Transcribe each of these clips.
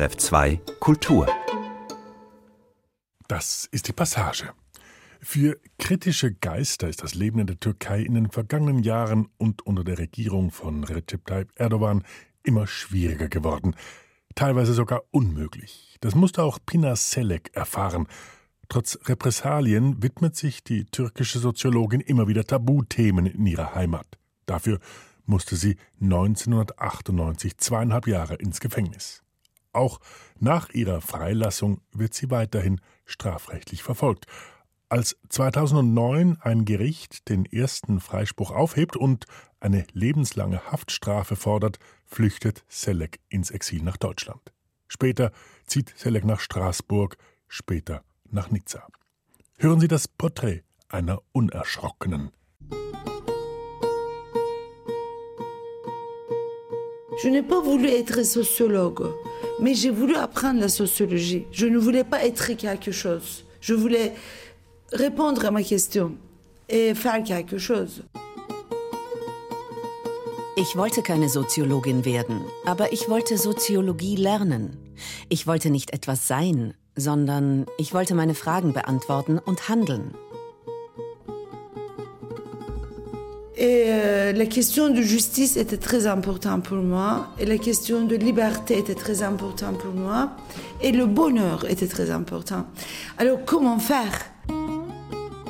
F2 Kultur. Das ist die Passage. Für kritische Geister ist das Leben in der Türkei in den vergangenen Jahren und unter der Regierung von Recep Tayyip Erdogan immer schwieriger geworden, teilweise sogar unmöglich. Das musste auch Pina Selek erfahren. Trotz Repressalien widmet sich die türkische Soziologin immer wieder Tabuthemen in ihrer Heimat. Dafür musste sie 1998 zweieinhalb Jahre ins Gefängnis. Auch nach ihrer Freilassung wird sie weiterhin strafrechtlich verfolgt. Als 2009 ein Gericht den ersten Freispruch aufhebt und eine lebenslange Haftstrafe fordert, flüchtet Selek ins Exil nach Deutschland. Später zieht Selek nach Straßburg, später nach Nizza. Hören Sie das Porträt einer Unerschrockenen. Je n'ai pas voulu être sociologue. Mais j'ai voulu apprendre la sociologie. Je ne voulais pas être quelque chose. Je voulais répondre à ma question et faire quelque chose. Ich wollte keine Soziologin werden, aber ich wollte Soziologie lernen. Ich wollte nicht etwas sein, sondern ich wollte meine Fragen beantworten und handeln. Et euh, la question de justice était très importante pour moi, et la question de liberté était très importante pour moi, et le bonheur était très important. Alors comment faire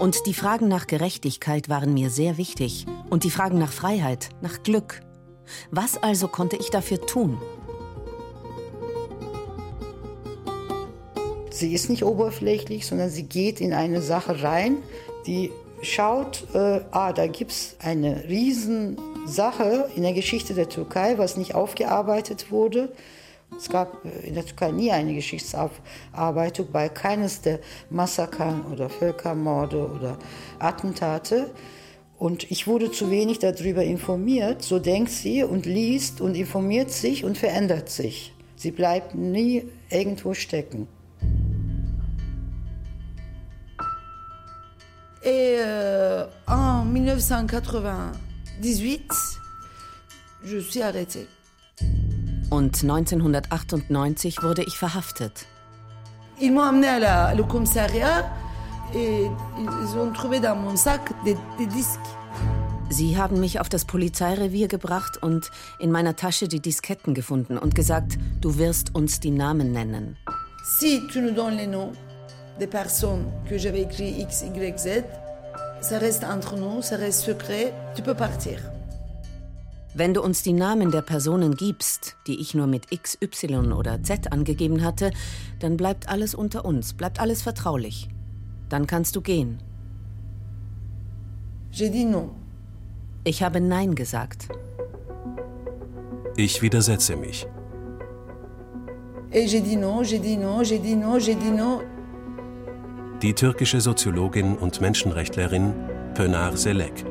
Und die Fragen nach Gerechtigkeit waren mir sehr wichtig. Und die Fragen nach Freiheit, nach Glück. Was also konnte ich dafür tun? Sie ist nicht oberflächlich, sondern sie geht in eine Sache rein, die schaut, äh, ah, da gibt es eine Riesensache in der Geschichte der Türkei, was nicht aufgearbeitet wurde. Es gab äh, in der Türkei nie eine Geschichtsaufarbeitung bei keines der Massakern oder Völkermorde oder Attentate. Und ich wurde zu wenig darüber informiert. So denkt sie und liest und informiert sich und verändert sich. Sie bleibt nie irgendwo stecken. Et euh, en 1998, je suis arrêtée. Und 1998 wurde ich verhaftet. Ils m'ont amené à la, le commissariat et ils ont trouvé dans mon sac des, des disques. Sie haben mich auf das Polizeirevier gebracht und in meiner Tasche die Disketten gefunden und gesagt, du wirst uns die Namen nennen. Si tu nous donnes les noms, des personnes que j'avais écrit X, Y, Z. Ça reste entre nous, ça reste secret. Tu peux partir. Wenn du uns die Namen der Personen gibst, die ich nur mit X, Y oder Z angegeben hatte, dann bleibt alles unter uns, bleibt alles vertraulich. Dann kannst du gehen. J'ai dit non. Ich habe Nein gesagt. Ich widersetze mich. Et j'ai dit non, j'ai dit non, j'ai dit non, j'ai dit non. Die türkische Soziologin und Menschenrechtlerin Pönar Selek.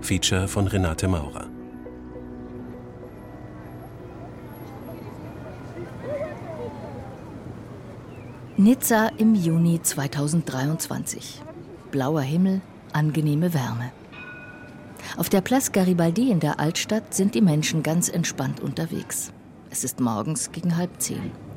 Feature von Renate Maurer. Nizza im Juni 2023. Blauer Himmel, angenehme Wärme. Auf der Place Garibaldi in der Altstadt sind die Menschen ganz entspannt unterwegs. Es ist morgens gegen halb zehn.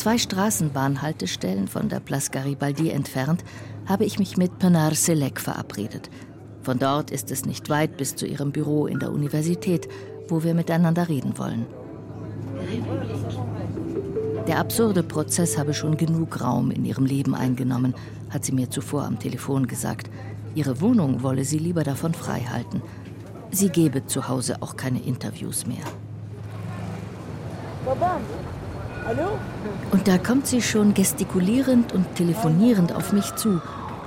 Zwei Straßenbahnhaltestellen von der Place Garibaldi entfernt habe ich mich mit Penar Selek verabredet. Von dort ist es nicht weit bis zu ihrem Büro in der Universität, wo wir miteinander reden wollen. Der absurde Prozess habe schon genug Raum in ihrem Leben eingenommen, hat sie mir zuvor am Telefon gesagt. Ihre Wohnung wolle sie lieber davon frei halten. Sie gebe zu Hause auch keine Interviews mehr. Und da kommt sie schon gestikulierend und telefonierend auf mich zu,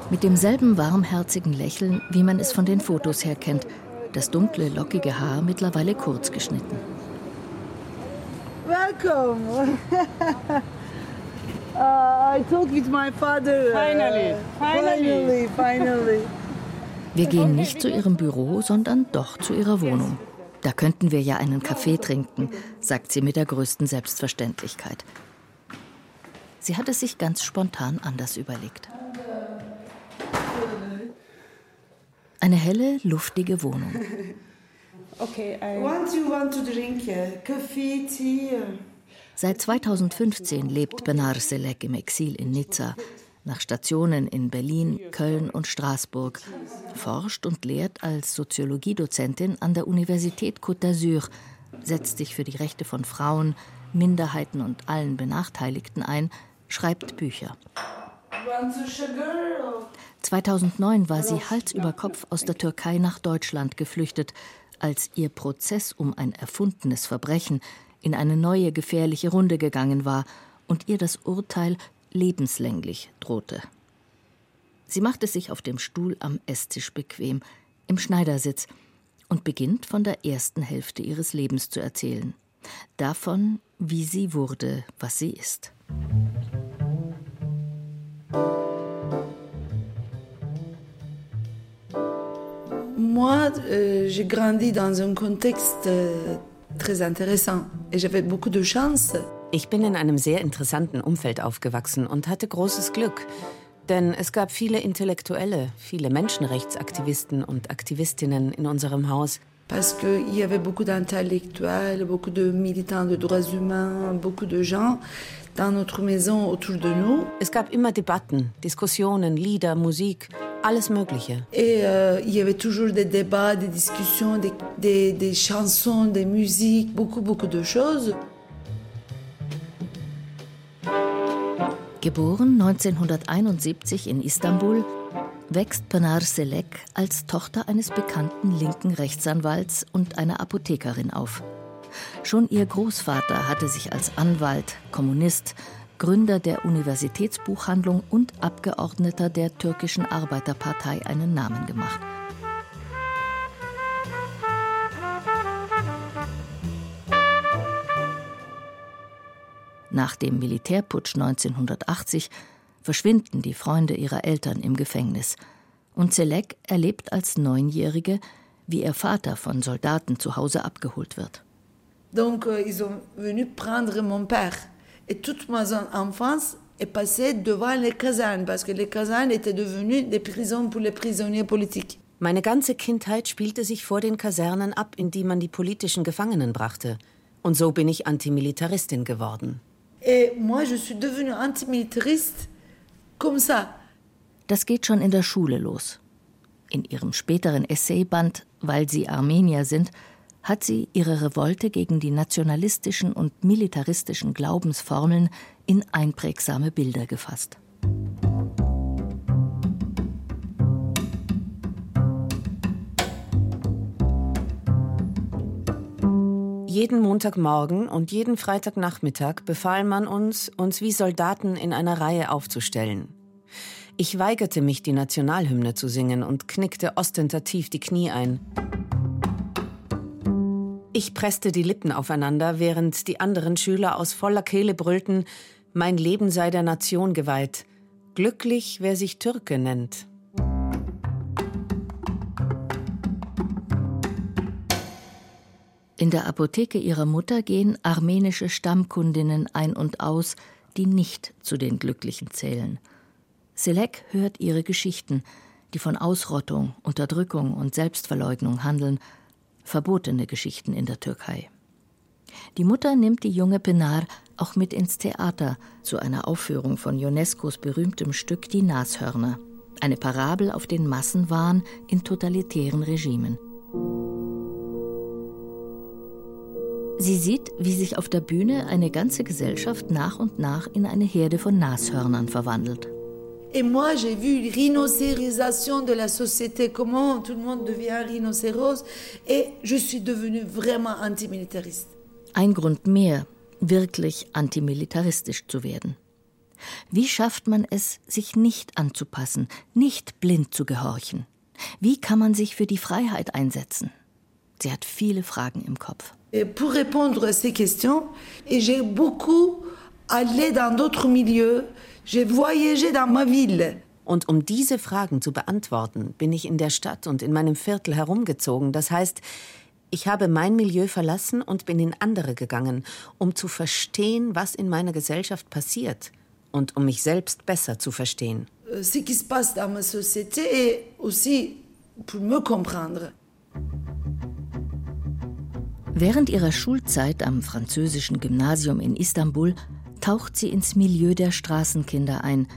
mit demselben warmherzigen Lächeln, wie man es von den Fotos her kennt, das dunkle, lockige Haar mittlerweile kurz geschnitten. Welcome. uh, I talked with my father. Finally, finally. finally, finally. Wir gehen nicht zu ihrem Büro, sondern doch zu ihrer Wohnung. Da könnten wir ja einen Kaffee trinken, sagt sie mit der größten Selbstverständlichkeit. Sie hat es sich ganz spontan anders überlegt. Eine helle, luftige Wohnung. Okay, I... What do you want to drink? Coffee, tea? Seit 2015 lebt Benar Selek im Exil in Nizza, nach Stationen in Berlin, Köln und Straßburg, forscht und lehrt als Soziologiedozentin an der Universität Côte d'Azur, setzt sich für die Rechte von Frauen, Minderheiten und allen Benachteiligten ein, schreibt Bücher. 2009 war sie Hals über Kopf aus der Türkei nach Deutschland geflüchtet, als ihr Prozess um ein erfundenes Verbrechen in eine neue gefährliche Runde gegangen war und ihr das Urteil lebenslänglich drohte. Sie macht es sich auf dem Stuhl am Esstisch bequem, im Schneidersitz, und beginnt von der ersten Hälfte ihres Lebens zu erzählen. Davon, wie sie wurde, was sie ist. Moi, euh, j'ai grandi dans un contexte euh, très intéressant et j'avais beaucoup de chance. Ich bin in einem sehr interessanten Umfeld aufgewachsen und hatte großes Glück. Denn es gab viele Intellektuelle, viele Menschenrechtsaktivisten und Aktivistinnen in unserem Haus. Parce qu'il y avait beaucoup d'intellectuels, beaucoup de militants de droits humains, beaucoup de gens dans notre maison autour de nous. Es gab immer Debatten, Diskussionen, Lieder, Musik, alles Mögliche. Et euh, il y avait toujours des débats, des discussions, des, des, des chansons, des musiques, beaucoup, beaucoup de choses. Geboren 1971 in Istanbul, wächst Panar Selek als Tochter eines bekannten linken Rechtsanwalts und einer Apothekerin auf. Schon ihr Großvater hatte sich als Anwalt, Kommunist, Gründer der Universitätsbuchhandlung und Abgeordneter der türkischen Arbeiterpartei einen Namen gemacht. Nach dem Militärputsch 1980 verschwinden die Freunde ihrer Eltern im Gefängnis. Und Selek erlebt als Neunjährige, wie ihr Vater von Soldaten zu Hause abgeholt wird. Donc, euh, ils sont venus prendre mon père. Et toute ma enfance est passée devant les casernes, parce que les casernes étaient devenues des prisons pour les prisonniers politiques. Meine ganze Kindheit spielte sich vor den Kasernen ab, in die man die politischen Gefangenen brachte. Und so bin ich Antimilitaristin geworden. Et moi, je suis devenue antimilitariste comme ça. Das geht schon in der Schule los. In ihrem späteren Essayband Weil sie Armenier sind, hat sie ihre Revolte gegen die nationalistischen und militaristischen Glaubensformeln in einprägsame Bilder gefasst. Jeden Montagmorgen und jeden Freitagnachmittag befahl man uns, uns wie Soldaten in einer Reihe aufzustellen. Ich weigerte mich, die Nationalhymne zu singen und knickte ostentativ die Knie ein. Ich presste die Lippen aufeinander, während die anderen Schüler aus voller Kehle brüllten, mein Leben sei der Nation geweiht. Glücklich, wer sich Türke nennt. In der Apotheke ihrer Mutter gehen armenische Stammkundinnen ein und aus, die nicht zu den Glücklichen zählen. Selek hört ihre Geschichten, die von Ausrottung, Unterdrückung und Selbstverleugnung handeln, verbotene Geschichten in der Türkei. Die Mutter nimmt die junge Penar auch mit ins Theater zu einer Aufführung von UNESCOs berühmtem Stück Die Nashörner, eine Parabel auf den Massenwahn in totalitären Regimen. Sie sieht, wie sich auf der Bühne eine ganze Gesellschaft nach und nach in eine Herde von Nashörnern verwandelt. Et moi, j'ai vu rhinocérisation de la société, comment tout le monde devient rhinocéros, et je suis devenue vraiment antimilitariste. Ein Grund mehr, wirklich antimilitaristisch zu werden. Wie schafft man es, sich nicht anzupassen, nicht blind zu gehorchen? Wie kann man sich für die Freiheit einsetzen? Sie hat viele Fragen im Kopf. Et pour répondre à ces questions, j'ai beaucoup allé dans d'autres milieux, j'ai voyagé dans ma ville. Und um diese Fragen zu beantworten, bin ich in der Stadt und in meinem Viertel herumgezogen. Das heißt, ich habe mein Milieu verlassen und bin in andere gegangen, um zu verstehen, was in meiner Gesellschaft passiert und um mich selbst besser zu verstehen. Euh, ce qui se passe dans ma société et aussi pour me comprendre. Während ihrer Schulzeit am französischen Gymnasium in Istanbul taucht sie ins Milieu der Straßenkinder ein,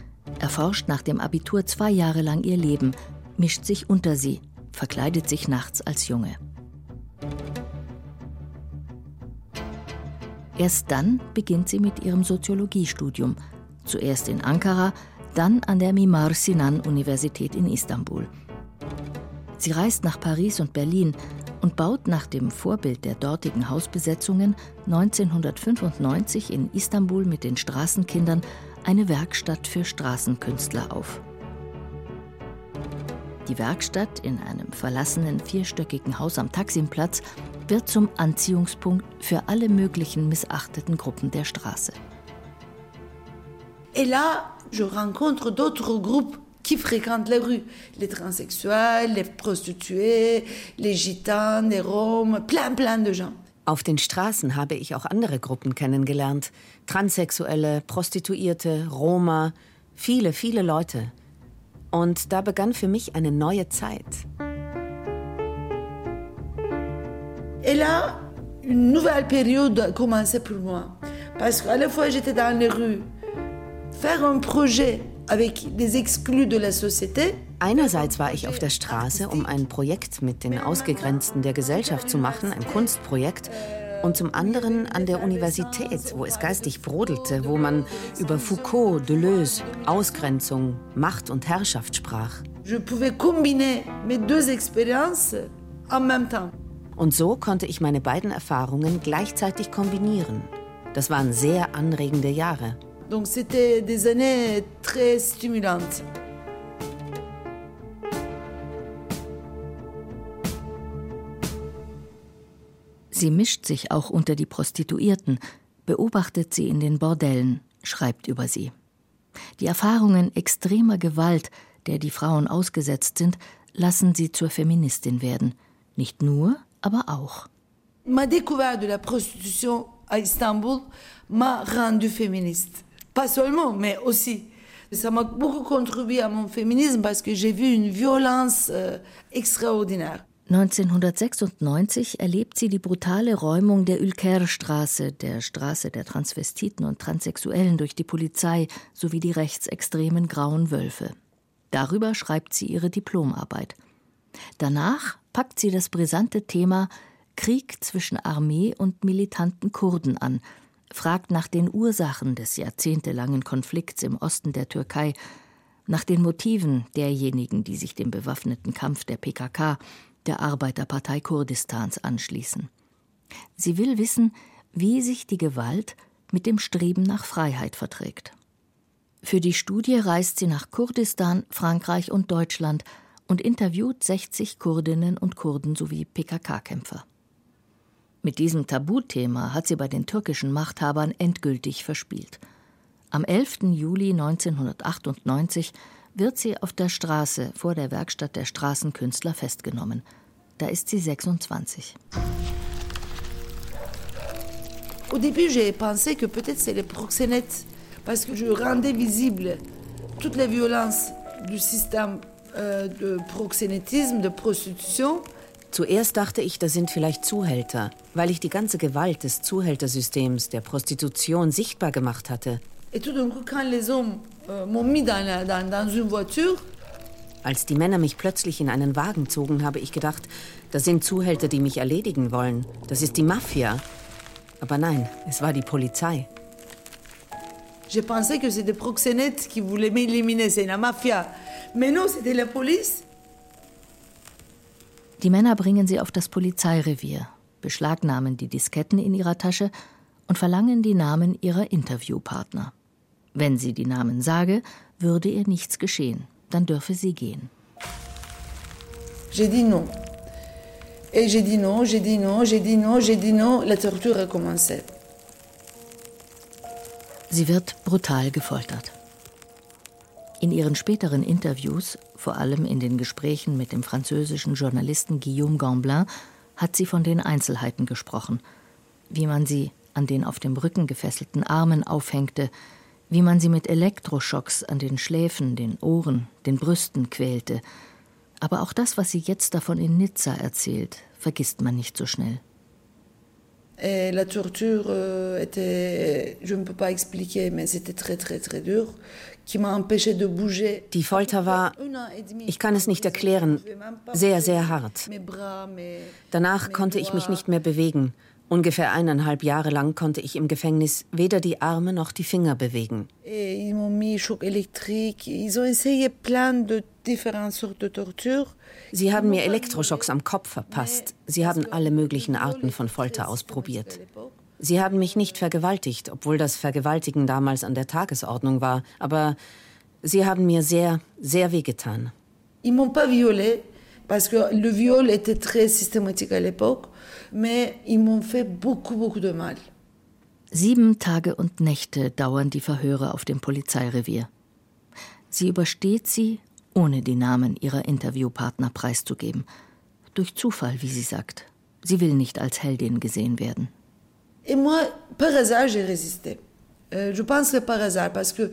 erforscht nach dem Abitur zwei Jahre lang ihr Leben, mischt sich unter sie, verkleidet sich nachts als Junge. Erst dann beginnt sie mit ihrem Soziologiestudium, zuerst in Ankara, dann an der Mimar Sinan Universität in Istanbul. Sie reist nach Paris und Berlin und baut nach dem Vorbild der dortigen Hausbesetzungen 1995 in Istanbul mit den Straßenkindern eine Werkstatt für Straßenkünstler auf. Die Werkstatt in einem verlassenen vierstöckigen Haus am Taksimplatz wird zum Anziehungspunkt für alle möglichen missachteten Gruppen der Straße. Et là, je rencontre d'autres groupes qui fréquentent les rues. Les transsexuels, les prostituées, les gitanes, les roms, plein, plein de gens. Auf den Straßen habe ich auch andere Gruppen kennengelernt. Transsexuelle, Prostituierte, Roma, viele, viele Leute. Und da begann für mich eine neue Zeit. Et là, une nouvelle période a commencé pour moi. Parce qu'à la fois, j'étais dans les rues. Faire un projet Einerseits war ich auf der Straße, um ein Projekt mit den Ausgegrenzten der Gesellschaft zu machen, ein Kunstprojekt. Und zum anderen an der Universität, wo es geistig brodelte, wo man über Foucault, Deleuze, Ausgrenzung, Macht und Herrschaft sprach. Und so konnte ich meine beiden Erfahrungen gleichzeitig kombinieren. Das waren sehr anregende Jahre. Donc c'était des années très stimulantes. Sie mischt sich auch unter die Prostituierten, beobachtet sie in den Bordellen, schreibt über sie. Die Erfahrungen extremer Gewalt, der die Frauen ausgesetzt sind, lassen sie zur Feministin werden. Nicht nur, aber auch. Ma découverte de la prostitution à Istanbul m'a rendue féministe. Pas seulement, mais aussi. Ça m'a beaucoup contribué à mon féminisme parce que j'ai vu une violence euh, extraordinaire. 1996 erlebt sie die brutale Räumung der Ülker-Straße, der Straße der Transvestiten und Transsexuellen durch die Polizei sowie die rechtsextremen Grauen Wölfe. Darüber schreibt sie ihre Diplomarbeit. Danach packt sie das brisante Thema Krieg zwischen Armee und militanten Kurden an, fragt nach den Ursachen des jahrzehntelangen Konflikts im Osten der Türkei, nach den Motiven derjenigen, die sich dem bewaffneten Kampf der PKK, der Arbeiterpartei Kurdistans, anschließen. Sie will wissen, wie sich die Gewalt mit dem Streben nach Freiheit verträgt. Für die Studie reist sie nach Kurdistan, Frankreich und Deutschland, und interviewt 60 Kurdinnen und Kurden sowie PKK-Kämpfer. Mit diesem Tabuthema hat sie bei den türkischen Machthabern endgültig verspielt. Am 11. Juli 1998 wird sie auf der Straße vor der Werkstatt der Straßenkünstler festgenommen. Da ist sie 26. Au début, j'ai pensé que peut-être c'est les proxénètes, parce que je rendais visible toutes les violences du système äh, de Proxenetisme, de Prostitution. Zuerst dachte ich, das sind vielleicht Zuhälter, weil ich die ganze Gewalt des Zuhältersystems, der Prostitution sichtbar gemacht hatte. Euh, Als die Männer mich plötzlich in einen Wagen zogen, habe ich gedacht, das sind Zuhälter, die mich erledigen wollen. Das ist die Mafia. Aber nein, es war die Polizei. j'ai pensé que c'était des proxénètes qui voulaient m'éliminer, c'est la mafia. Mais non, c'était la police. Die Männer bringen sie auf das Polizeirevier, beschlagnahmen die Disketten in ihrer Tasche und verlangen die Namen ihrer Interviewpartner. Wenn sie die Namen sage, würde ihr nichts geschehen, dann dürfe sie gehen. J'ai dit non. Et j'ai dit non, j'ai dit non, j'ai dit non, j'ai dit non. La torture a commencé. Sie wird brutal gefoltert. In ihren späteren Interviews, vor allem in den Gesprächen mit dem französischen Journalisten Guillaume Gamblin, hat sie von den Einzelheiten gesprochen, wie man sie an den auf dem Rücken gefesselten Armen aufhängte, wie man sie mit Elektroschocks an den Schläfen, den Ohren, den Brüsten quälte, Aber auch das, was sie jetzt davon in Nizza erzählt, vergisst man nicht so schnell. Et la torture euh, était, je ne peux pas expliquer, mais c'était très très très dur, Die Folter war, ich kann es nicht erklären, sehr, sehr hart. Danach konnte ich mich nicht mehr bewegen. Ungefähr eineinhalb Jahre lang konnte ich im Gefängnis weder die Arme noch die Finger bewegen. Sie haben mir Elektroschocks am Kopf verpasst. Sie haben alle möglichen Arten von Folter ausprobiert. Sie haben mich nicht vergewaltigt, obwohl das Vergewaltigen damals an der Tagesordnung war. Aber sie haben mir sehr, sehr wehgetan. Ils m'ont pas violé, parce que le viol était très systématique à l'époque, mais ils m'ont fait beaucoup, beaucoup de mal. Sieben Tage und Nächte dauern die Verhöre auf dem Polizeirevier. Sie übersteht sie ohne die Namen ihrer Interviewpartner preiszugeben. Durch Zufall, wie sie sagt. Sie will nicht als Heldin gesehen werden. Et moi, par hasard, j'ai résisté. Euh, je pense que par hasard, parce que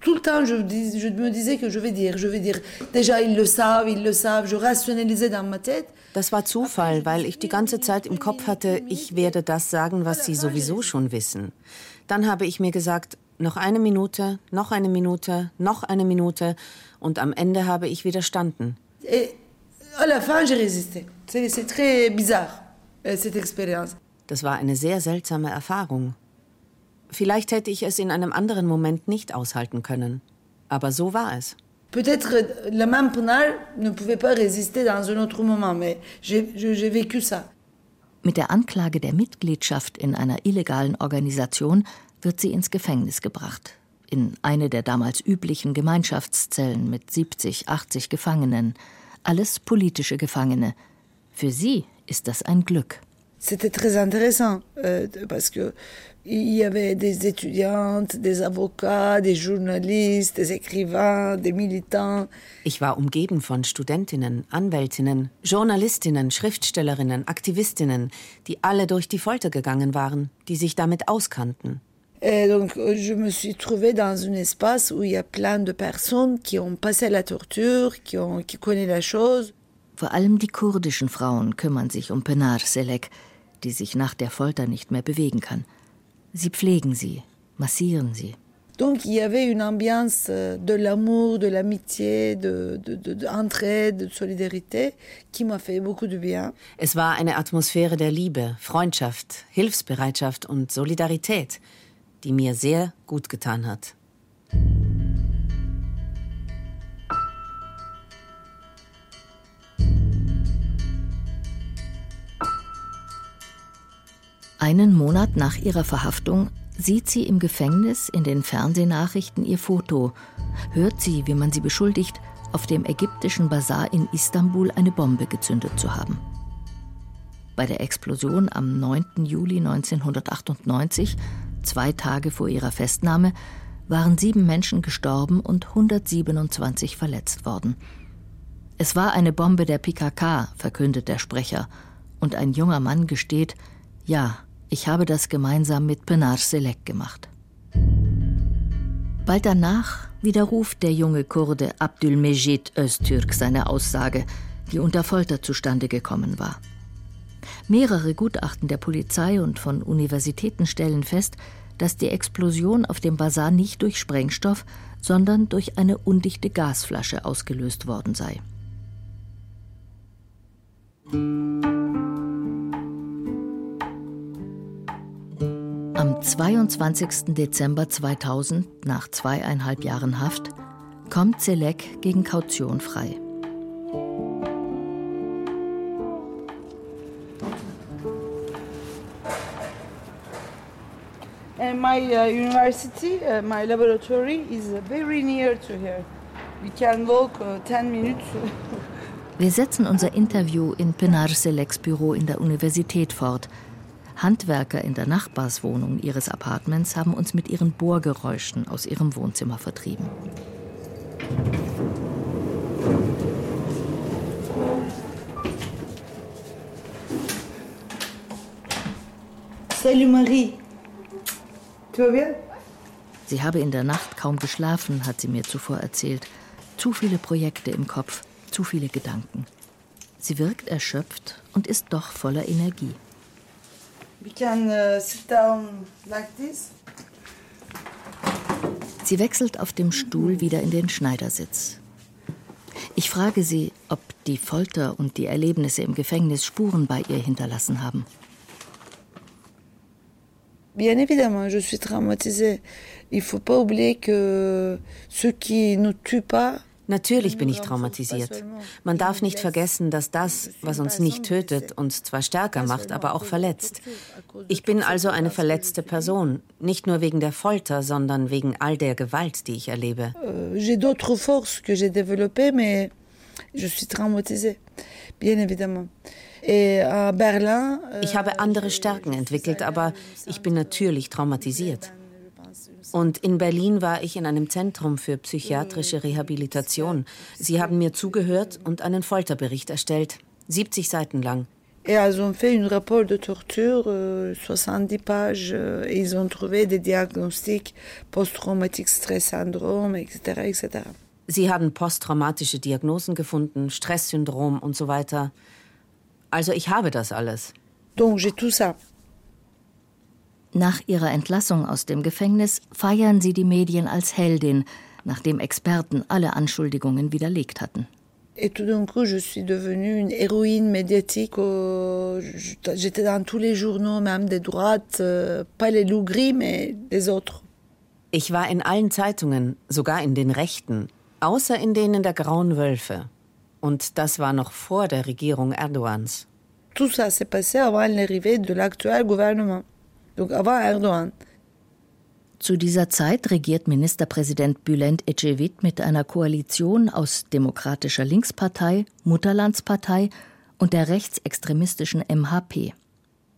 tout le temps, je, dis, je, me disais que je vais dire, je vais dire. Déjà, ils le savent, ils le savent. Je rationalisais dans ma tête. Das war Zufall, weil ich die ganze Zeit im Kopf hatte, ich werde das sagen, was sie sowieso schon wissen. Dann habe ich mir gesagt, noch eine Minute, noch eine Minute, noch eine Minute und am Ende habe ich widerstanden. Et à la fin, j'ai résisté. C'est très bizarre, euh, cette expérience. Das war eine sehr seltsame Erfahrung. Vielleicht hätte ich es in einem anderen Moment nicht aushalten können. Aber so war es. Peut-être le même Penal ne pouvait pas résister dans un autre moment, mais j'ai vécu ça. Mit der Anklage der Mitgliedschaft in einer illegalen Organisation wird sie ins Gefängnis gebracht. In eine der damals üblichen Gemeinschaftszellen mit 70, 80 Gefangenen. Alles politische Gefangene. Für sie ist das ein Glück. C'était très intéressant euh, parce que il y avait des étudiantes, des avocats, des journalistes, des écrivains, des militants. Ich war umgeben von Studentinnen, Anwältinnen, Journalistinnen, Schriftstellerinnen, Aktivistinnen, die alle durch die Folter gegangen waren, die sich damit auskannten. Et donc, je me suis trouvée dans un espace où il y a plein de personnes qui ont passé la torture, qui, ont, qui connaissent la chose. Vor allem die kurdischen Frauen kümmern sich um Penar Selek, die sich nach der Folter nicht mehr bewegen kann. Sie pflegen sie, massieren sie. Donc il y avait une ambiance euh, de l'amour, de l'amitié, de, de, de, d'entraide, de solidarité qui m'a fait beaucoup de bien. Es war eine Atmosphäre der Liebe, Freundschaft, Hilfsbereitschaft und Solidarität die mir sehr gut getan hat. Einen Monat nach ihrer Verhaftung sieht sie im Gefängnis in den Fernsehnachrichten ihr Foto, hört sie, wie man sie beschuldigt, auf dem ägyptischen Bazar in Istanbul eine Bombe gezündet zu haben. Bei der Explosion am 9. Juli 1998 Zwei Tage vor ihrer Festnahme waren sieben Menschen gestorben und 127 verletzt worden. Es war eine Bombe der PKK, verkündet der Sprecher, und ein junger Mann gesteht, ja, ich habe das gemeinsam mit Penar Selek gemacht. Bald danach widerruft der junge Kurde Abdülmejid Öztürk seine Aussage, die unter Folter zustande gekommen war. Mehrere Gutachten der Polizei und von Universitäten stellen fest, dass die Explosion auf dem Basar nicht durch Sprengstoff, sondern durch eine undichte Gasflasche ausgelöst worden sei. Am 22. Dezember 2000, nach zweieinhalb Jahren Haft, kommt Selek gegen Kaution frei. And my uh, university, uh, my laboratory is very near to here. We can walk uh, 10 minutes. Wir setzen unser Interview in Penar Seleks Büro in der Universität fort. Handwerker in der Nachbarswohnung ihres Apartments haben uns mit ihren Bohrgeräuschen aus ihrem Wohnzimmer vertrieben. Salut Marie. Sie habe in der Nacht kaum geschlafen, hat sie mir zuvor erzählt. Zu viele Projekte im Kopf, zu viele Gedanken. Sie wirkt erschöpft und ist doch voller Energie. We can uh, sit down like this. Sie wechselt auf dem Stuhl wieder in den Schneidersitz. Ich frage sie, ob die Folter und die Erlebnisse im Gefängnis Spuren bei ihr hinterlassen haben. Bien évidemment, je suis traumatisée. Il faut pas oublier que ce qui nous tue pas Natürlich bin ich traumatisiert. Man darf nicht vergessen, dass das, was uns nicht tötet, uns zwar stärker macht, aber auch verletzt. Ich bin also eine verletzte Person, nicht nur wegen der Folter, sondern wegen all der Gewalt, die ich erlebe. Euh, j'ai d'autres forces que j'ai développées, mais je suis traumatisée, bien évidemment. Euh, ich habe andere Stärken entwickelt, aber ich bin natürlich traumatisiert. Und in Berlin war ich in einem Zentrum für psychiatrische Rehabilitation. Sie haben mir zugehört und einen Folterbericht erstellt, 70 Seiten lang. Et elles ont fait un rapport de torture, euh, 70 pages, euh, et ils ont trouvé des diagnostics post-traumatic stress syndrome, etc., etc. Sie haben posttraumatische Diagnosen gefunden, Stresssyndrom und so weiter. Also ich habe das alles. Donc j'ai tout ça. Nach ihrer Entlassung aus dem Gefängnis feiern sie die Medien als Heldin, nachdem Experten alle Anschuldigungen widerlegt hatten. Et tout d'un coup, je suis devenue une héroïne médiatique. J'étais dans tous les journaux, même des droites, euh, pas les loups gris, mais les autres. Ich war in allen Zeitungen, sogar in den Rechten, außer in denen der Grauen Wölfe. Und das war noch vor der Regierung Erdogans. Tout ça s'est passé avant l'arrivée de l'actuel gouvernement. Zu dieser Zeit regiert Ministerpräsident Bülent Ecevit mit einer Koalition aus Demokratischer Linkspartei, Mutterlandspartei und der rechtsextremistischen MHP.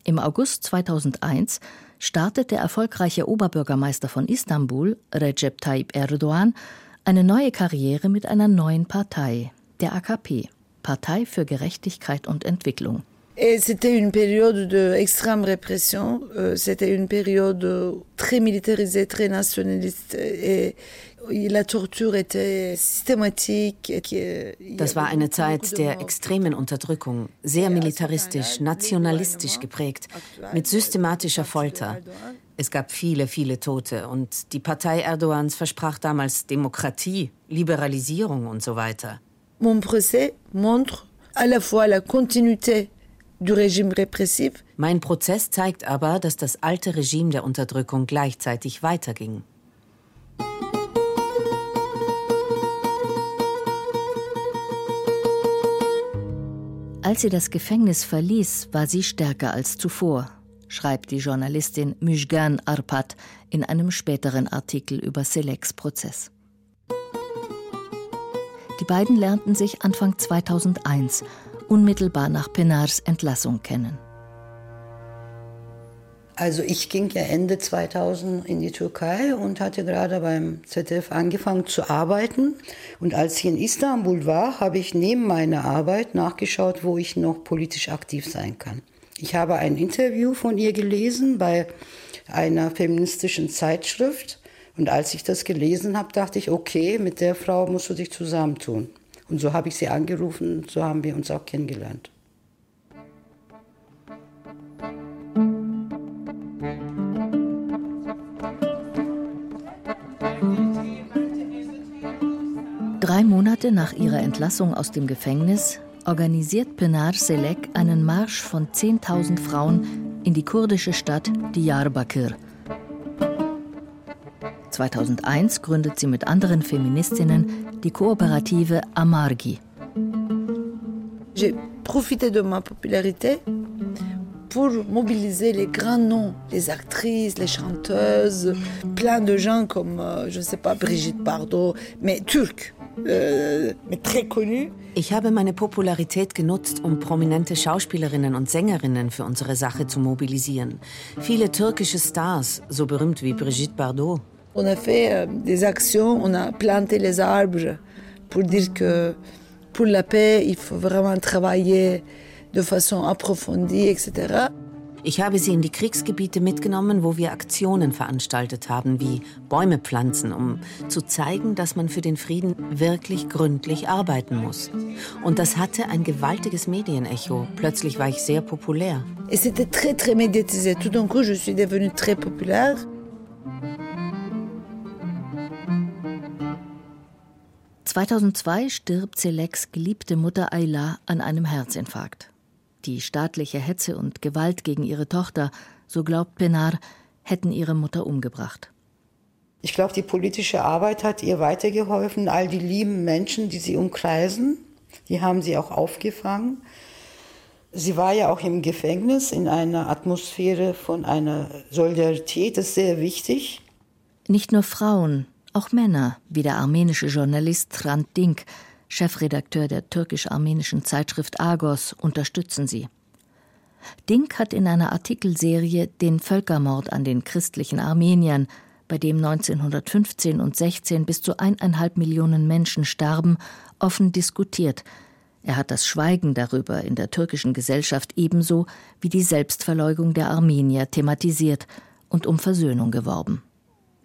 Im August 2001 startet der erfolgreiche Oberbürgermeister von Istanbul, Recep Tayyip Erdogan, eine neue Karriere mit einer neuen Partei, der AKP, Partei für Gerechtigkeit und Entwicklung. Et c'était une période d'extrême répression, euh, c'était une période très militarisée, très nationaliste et la torture était systématique. Das war eine Zeit der extremen Unterdrückung, sehr militaristisch, nationalistisch geprägt, mit systematischer Folter. Es gab viele, viele Tote und die Partei Erdogans versprach damals Demokratie, Liberalisierung und so weiter. Mon procès montre à la fois la continuité. Mein Prozess zeigt aber, dass das alte Regime der Unterdrückung gleichzeitig weiterging. Als sie das Gefängnis verließ, war sie stärker als zuvor, schreibt die Journalistin Müjgan Arpat in einem späteren Artikel über Seleks Prozess. Die beiden lernten sich Anfang 2001 unmittelbar nach Penars Entlassung kennen. Also ich ging ja Ende 2000 in die Türkei und hatte gerade beim ZDF angefangen zu arbeiten. Und als ich in Istanbul war, habe ich neben meiner Arbeit nachgeschaut, wo ich noch politisch aktiv sein kann. Ich habe ein Interview von ihr gelesen bei einer feministischen Zeitschrift. Und als ich das gelesen habe, dachte ich, okay, mit der Frau musst du dich zusammentun. Und so habe ich sie angerufen, so haben wir uns auch kennengelernt. Drei Monate nach ihrer Entlassung aus dem Gefängnis organisiert Penar Selek einen Marsch von 10.000 Frauen in die kurdische Stadt Diyarbakir. 2001 gründet sie mit anderen Feministinnen die Kooperative Amargi. J'ai profité de ma popularité pour mobiliser les grands noms, les actrices, les chanteuses, plein de gens comme, euh, je ne sais pas, Brigitte Bardot, mais turcs, euh, mais très connus. Ich habe meine Popularität genutzt, um prominente Schauspielerinnen und Sängerinnen für unsere Sache zu mobilisieren. Viele türkische Stars, so berühmt wie Brigitte Bardot On a fait euh, des actions, on a planté les arbres pour dire que pour la paix, il faut vraiment travailler de façon approfondie, etc. Ich habe sie in die Kriegsgebiete mitgenommen, wo wir Aktionen veranstaltet haben, wie Bäume pflanzen, um zu zeigen, dass man für den Frieden wirklich gründlich arbeiten muss. Und das hatte ein gewaltiges Medienecho. Plötzlich war ich sehr populär. Et c'était très très médiatisé. Tout d'un coup, je suis devenue très populaire. 2002 stirbt Seleks geliebte Mutter Ayla an einem Herzinfarkt. Die staatliche Hetze und Gewalt gegen ihre Tochter, so glaubt Penar, hätten ihre Mutter umgebracht. Ich glaube, die politische Arbeit hat ihr weitergeholfen. All die lieben Menschen, die sie umkreisen, die haben sie auch aufgefangen. Sie war ja auch im Gefängnis in einer Atmosphäre von einer Solidarität, das ist sehr wichtig. Nicht nur Frauen, auch Männer, wie der armenische Journalist Hrant Dink, Chefredakteur der türkisch-armenischen Zeitschrift Argos, unterstützen sie. Dink hat in einer Artikelserie den Völkermord an den christlichen Armeniern, bei dem 1915 und 16 bis zu eineinhalb Millionen Menschen starben, offen diskutiert. Er hat das Schweigen darüber in der türkischen Gesellschaft ebenso wie die Selbstverleugung der Armenier thematisiert und um Versöhnung geworben.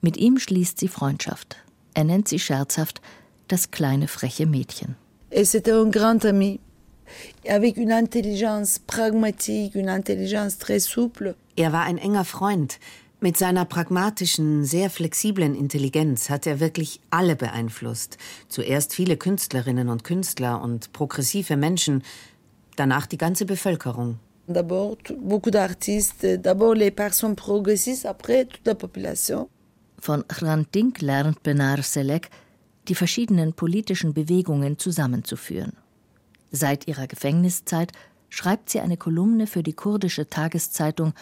Mit ihm schließt sie Freundschaft. Er nennt sie scherzhaft das kleine freche Mädchen. Et c'était un grand ami, avec une intelligence pragmatique, une intelligence très souple. Er war ein enger Freund. Mit seiner pragmatischen, sehr flexiblen Intelligenz hat er wirklich alle beeinflusst. Zuerst viele Künstlerinnen und Künstler und progressive Menschen, danach die ganze Bevölkerung. D'abord, beaucoup d'artistes, d'abord les personnes progressistes, après toute la population. Von Hrant lernt Benar Selek, die verschiedenen politischen Bewegungen zusammenzuführen. Seit ihrer Gefängniszeit schreibt sie eine Kolumne für die kurdische Tageszeitung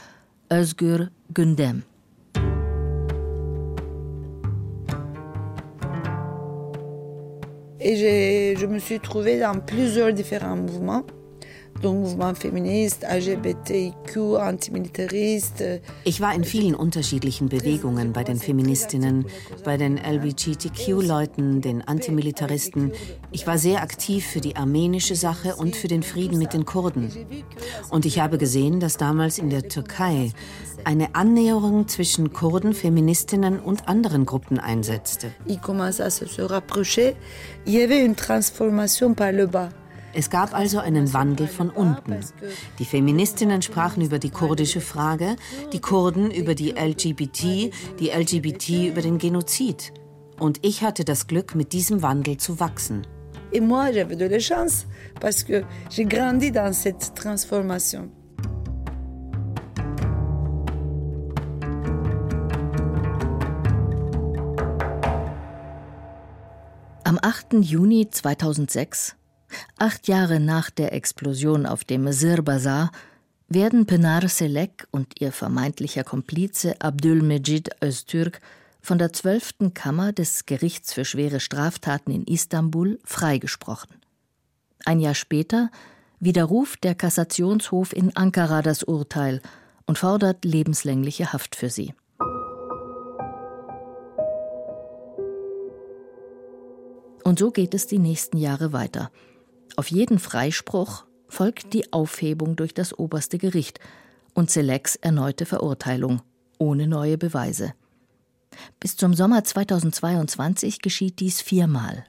Özgür Gündem. Et je me suis trouvée dans plusieurs différents mouvements. Mouvement LGBTIQ. Ich war in vielen unterschiedlichen Bewegungen bei den Feministinnen, bei den LGBTQ-Leuten, den Antimilitaristen. Ich war sehr aktiv für die armenische Sache und für den Frieden mit den Kurden. Und ich habe gesehen, dass damals in der Türkei eine Annäherung zwischen Kurden, Feministinnen und anderen Gruppen einsetzte. Il commence à se rapprocher. Il y avait une transformation par le bas. Es gab also einen Wandel von unten. Die Feministinnen sprachen über die kurdische Frage, die Kurden über die LGBT, die LGBT über den Genozid. Und ich hatte das Glück, mit diesem Wandel zu wachsen. Et moi, j'avais de la chance parce que j'ai grandi dans cette transformation. Am 8. Juni 2006 Acht Jahre nach der Explosion auf dem Sir Bazar werden Penar Selek und ihr vermeintlicher Komplize Abdul Mejid Öztürk von der 12. Kammer des Gerichts für schwere Straftaten in Istanbul freigesprochen. Ein Jahr später widerruft der Kassationshof in Ankara das Urteil und fordert lebenslängliche Haft für sie. Und so geht es die nächsten Jahre weiter. Auf jeden Freispruch folgt die Aufhebung durch das oberste Gericht und Seleks erneute Verurteilung ohne neue Beweise. Bis zum Sommer 2022 geschieht dies viermal.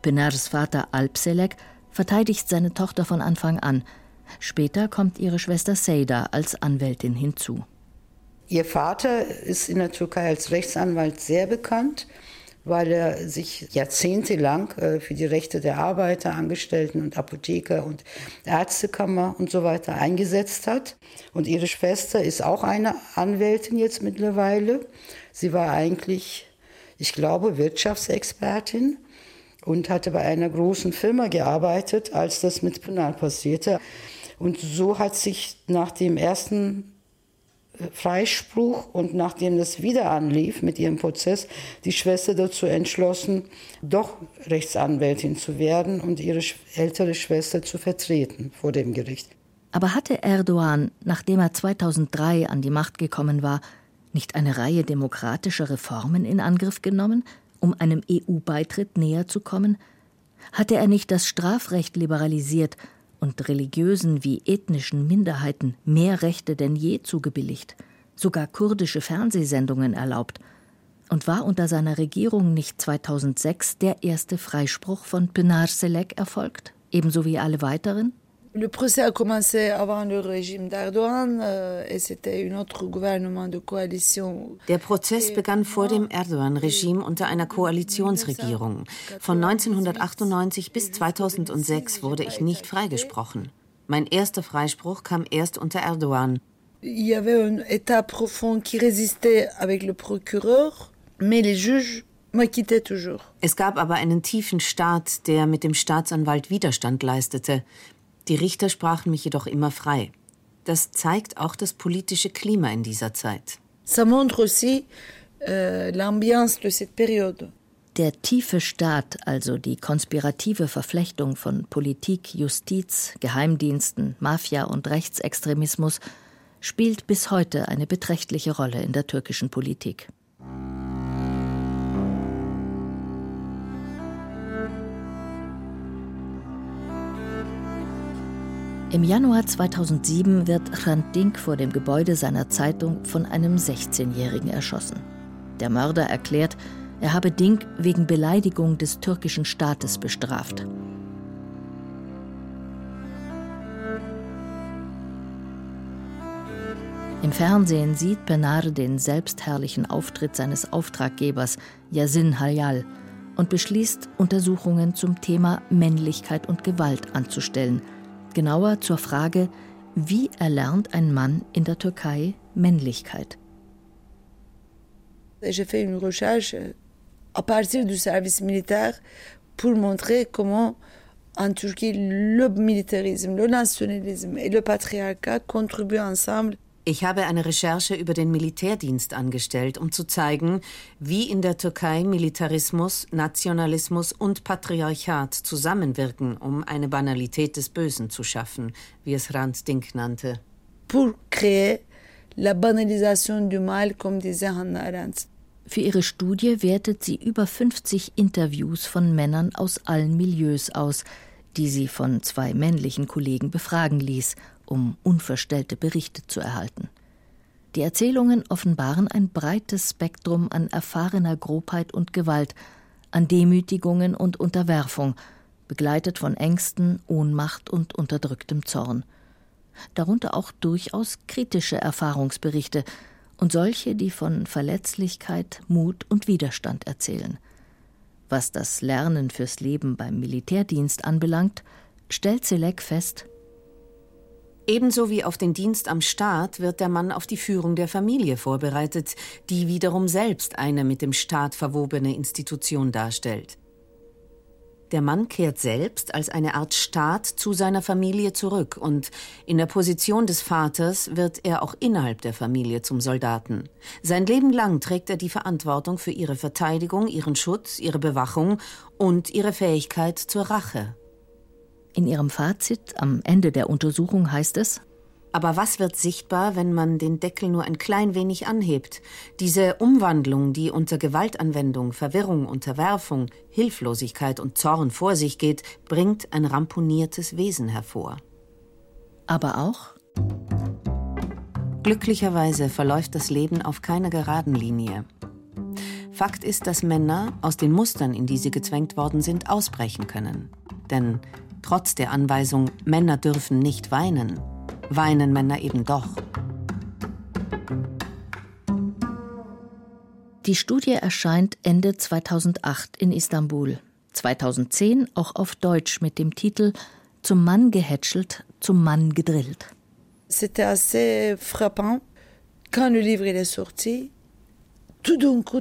Penars Vater Alp Selek verteidigt seine Tochter von Anfang an. Später kommt ihre Schwester Seyda als Anwältin hinzu. Ihr Vater ist in der Türkei als Rechtsanwalt sehr bekannt, weil er sich jahrzehntelang äh, für die Rechte der Arbeiter, Angestellten und Apotheker und Ärztekammer und so weiter eingesetzt hat. Und ihre Schwester ist auch eine Anwältin jetzt mittlerweile. Sie war eigentlich, ich glaube, Wirtschaftsexpertin und hatte bei einer großen Firma gearbeitet, als das mit Penal passierte. Und so hat sich nach dem ersten Freispruch und nachdem das wieder anlief mit ihrem Prozess, die Schwester dazu entschlossen, doch Rechtsanwältin zu werden und ihre ältere Schwester zu vertreten vor dem Gericht. Aber hatte Erdogan, nachdem er 2003 an die Macht gekommen war, nicht eine Reihe demokratischer Reformen in Angriff genommen, um einem EU-Beitritt näher zu kommen? Hatte er nicht das Strafrecht liberalisiert und religiösen wie ethnischen Minderheiten mehr Rechte denn je zugebilligt, sogar kurdische Fernsehsendungen erlaubt? Und war unter seiner Regierung nicht 2006 der erste Freispruch von Pinar Selek erfolgt, ebenso wie alle weiteren? Le procès a commencé avant le régime d'Erdogan euh, et c'était un autre gouvernement de coalition. Der Prozess begann vor dem Erdogan-Regime unter einer Koalitionsregierung. Von 1998 bis 2006 wurde ich nicht freigesprochen. Mein erster Freispruch kam erst unter Erdogan. Il y avait un état profond qui résistait avec le procureur, mais les juges es gab aber einen tiefen Staat, der mit dem Staatsanwalt Widerstand leistete. Die Richter sprachen mich jedoch immer frei. Das zeigt auch das politische Klima in dieser Zeit. Ça montre aussi euh, l'ambiance de cette période. Der tiefe Staat, also die konspirative Verflechtung von Politik, Justiz, Geheimdiensten, Mafia und Rechtsextremismus, spielt bis heute eine beträchtliche Rolle in der türkischen Politik. Im Januar 2007 wird Hrant Dink vor dem Gebäude seiner Zeitung von einem 16-Jährigen erschossen. Der Mörder erklärt, er habe Dink wegen Beleidigung des türkischen Staates bestraft. Im Fernsehen sieht Penard den selbstherrlichen Auftritt seines Auftraggebers Yasin Hayal und beschließt, Untersuchungen zum Thema Männlichkeit und Gewalt anzustellen – Genauer zur Frage, wie erlernt ein Mann in der Türkei Männlichkeit? J'ai fait une recherche à partir du service militaire pour montrer comment en Turquie le militarisme, le nationalisme et le patriarcat contribuent ensemble ich habe eine Recherche über den Militärdienst angestellt, um zu zeigen, wie in der Türkei Militarismus, Nationalismus und Patriarchat zusammenwirken, um eine Banalität des Bösen zu schaffen, wie es Rand Dink nannte. Pour créer la banalisation du mal, comme disait Hannah Arendt. Für ihre Studie wertet sie über 50 Interviews von Männern aus allen Milieus aus, die sie von zwei männlichen Kollegen befragen ließ um unverstellte Berichte zu erhalten. Die Erzählungen offenbaren ein breites Spektrum an erfahrener Grobheit und Gewalt, an Demütigungen und Unterwerfung, begleitet von Ängsten, Ohnmacht und unterdrücktem Zorn. Darunter auch durchaus kritische Erfahrungsberichte und solche, die von Verletzlichkeit, Mut und Widerstand erzählen. Was das Lernen fürs Leben beim Militärdienst anbelangt, stellt Selek fest, Ebenso wie auf den Dienst am Staat wird der Mann auf die Führung der Familie vorbereitet, die wiederum selbst eine mit dem Staat verwobene Institution darstellt. Der Mann kehrt selbst als eine Art Staat zu seiner Familie zurück und in der Position des Vaters wird er auch innerhalb der Familie zum Soldaten. Sein Leben lang trägt er die Verantwortung für ihre Verteidigung, ihren Schutz, ihre Bewachung und ihre Fähigkeit zur Rache. In ihrem Fazit am Ende der Untersuchung heißt es, aber was wird sichtbar, wenn man den Deckel nur ein klein wenig anhebt? Diese Umwandlung, die unter Gewaltanwendung, Verwirrung, Unterwerfung, Hilflosigkeit und Zorn vor sich geht, bringt ein ramponiertes Wesen hervor. Aber auch? Glücklicherweise verläuft das Leben auf keiner geraden Linie. Fakt ist, dass Männer aus den Mustern, in die sie gezwängt worden sind, ausbrechen können. Denn Trotz der Anweisung, Männer dürfen nicht weinen, weinen Männer eben doch. Die Studie erscheint Ende 2008 in Istanbul, 2010 auch auf Deutsch mit dem Titel Zum Mann gehätschelt, zum Mann gedrillt. C'était assez frappant. Quand le livre est sorti, tout d'un coup,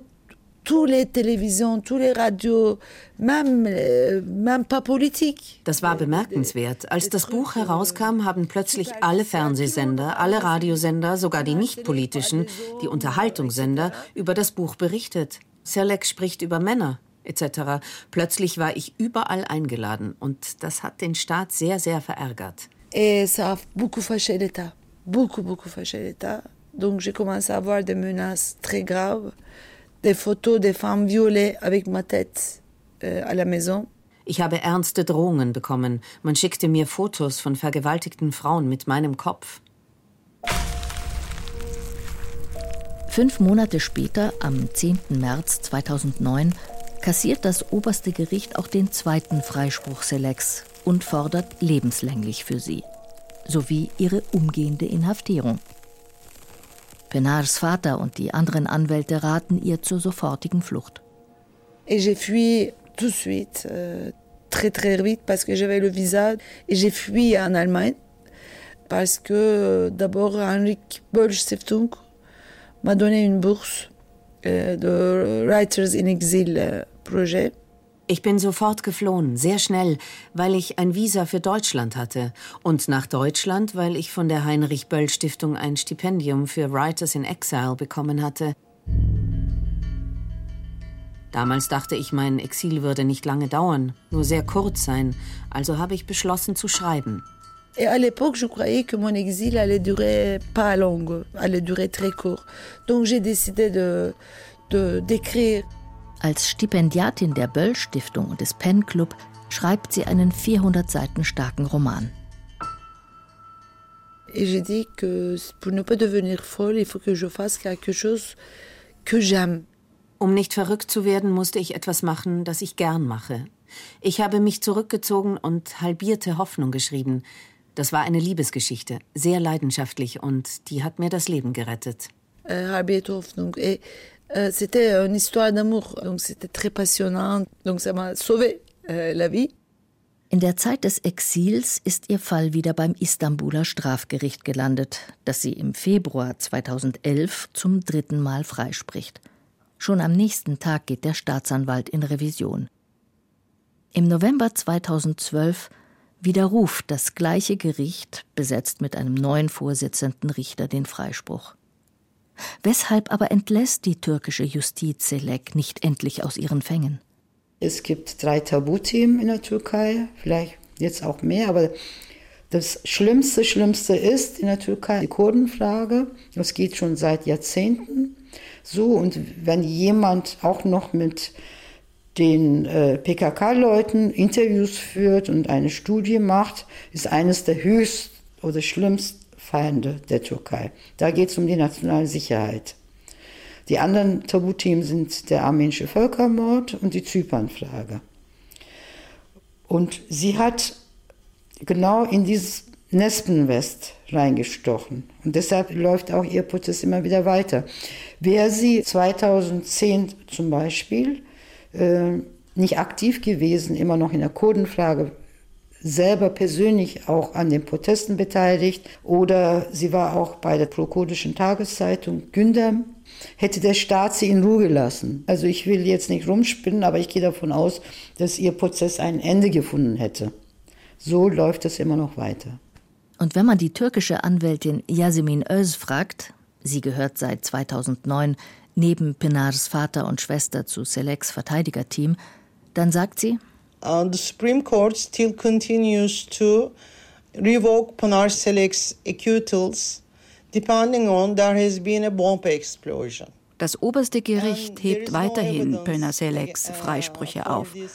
tous les télévisions, tous les radios, même, euh, même pas politique. Das war bemerkenswert. Als das Buch herauskam, haben plötzlich alle Fernsehsender, alle Radiosender, sogar die nicht-politischen, die Unterhaltungssender, über das Buch berichtet. Selek spricht über Männer etc. Plötzlich war ich überall eingeladen und das hat den Staat sehr, sehr verärgert. Et ça a beaucoup fâché l'État. Beaucoup, beaucoup fâché l'État. Donc j'ai commencé à avoir des menaces très graves des photos des femmes violées avec ma tête euh, à la maison. Ich habe ernste Drohungen bekommen. Man schickte mir Fotos von vergewaltigten Frauen mit meinem Kopf. Fünf Monate später, am 10. März 2009, kassiert das oberste Gericht auch den zweiten Freispruch Selex und fordert lebenslänglich für sie, sowie ihre umgehende Inhaftierung. Penars Vater und die anderen Anwälte raten ihr zur sofortigen Flucht. Et fui tout de suite, euh, très très vite, parce que j'avais le fui en Allemagne, parce que euh, d'abord Henrik Böll Stiftung m'a donné bourse euh, Writers in Exil euh, projet. Ich bin sofort geflohen, sehr schnell, weil ich ein Visa für Deutschland hatte. Und nach Deutschland, weil ich von der Heinrich Böll Stiftung ein Stipendium für Writers in Exile bekommen hatte. Damals dachte ich, mein Exil würde nicht lange dauern, nur sehr kurz sein, also habe ich beschlossen zu schreiben. Et à l'époque, je croyais que mon exil allait durer pas long, allait durer très court. Donc j'ai décidé de d'écrire. Als Stipendiatin der Böll Stiftung und des Penn Club schreibt sie einen 400 Seiten starken Roman. Ne. Um nicht verrückt zu werden, musste ich etwas machen, das ich gern mache. Ich habe mich zurückgezogen und halbierte Hoffnung geschrieben. Das war eine Liebesgeschichte, sehr leidenschaftlich und die hat mir das Leben gerettet. Äh, halbierte Hoffnung. Et Euh, c'était une histoire d'amour, donc c'était très passionnant, donc ça m'a sauvé euh, la vie. In der Zeit des Exils ist ihr Fall wieder beim Istanbuler Strafgericht gelandet, das sie im Februar 2011 zum dritten Mal freispricht. Schon am nächsten Tag geht der Staatsanwalt in Revision. Im November 2012 widerruft das gleiche Gericht, besetzt mit einem neuen Vorsitzenden Richter, den Freispruch. Weshalb aber entlässt die türkische Justiz Selek nicht endlich aus ihren Fängen? Es gibt drei Tabuthemen in der Türkei, vielleicht jetzt auch mehr, aber das Schlimmste, Schlimmste ist in der Türkei die Kurdenfrage. Das geht schon seit Jahrzehnten so. Und wenn jemand auch noch mit den äh, PKK-Leuten Interviews führt und eine Studie macht, ist eines der höchst oder schlimmsten Feinde der Türkei. Da geht es um die nationale Sicherheit. Die anderen Tabuthemen sind der armenische Völkermord und die Zypernfrage. Und sie hat genau in dieses Nespenwest reingestochen. Und deshalb läuft auch ihr Prozess immer wieder weiter. Wäre sie 2010 zum Beispiel äh, nicht aktiv gewesen, immer noch in der Kurdenfrage, selber persönlich auch an den Protesten beteiligt oder sie war auch bei der prokurdischen Tageszeitung Gündem. Hätte der Staat sie in Ruhe gelassen. Also ich will jetzt nicht rumspinnen, aber ich gehe davon aus, dass ihr Prozess ein Ende gefunden hätte. So läuft es immer noch weiter. Und wenn man die türkische Anwältin Yasemin Öz fragt, sie gehört seit 2009 neben Pinars Vater und Schwester zu Seleks Verteidigerteam, dann sagt sie, uh, the Supreme Court still continues to revoke Pinar Selec's acquittals depending on there has been a bomb explosion. Das oberste Gericht hebt weiterhin Pöner Seleks uh, Freisprüche auf, uh,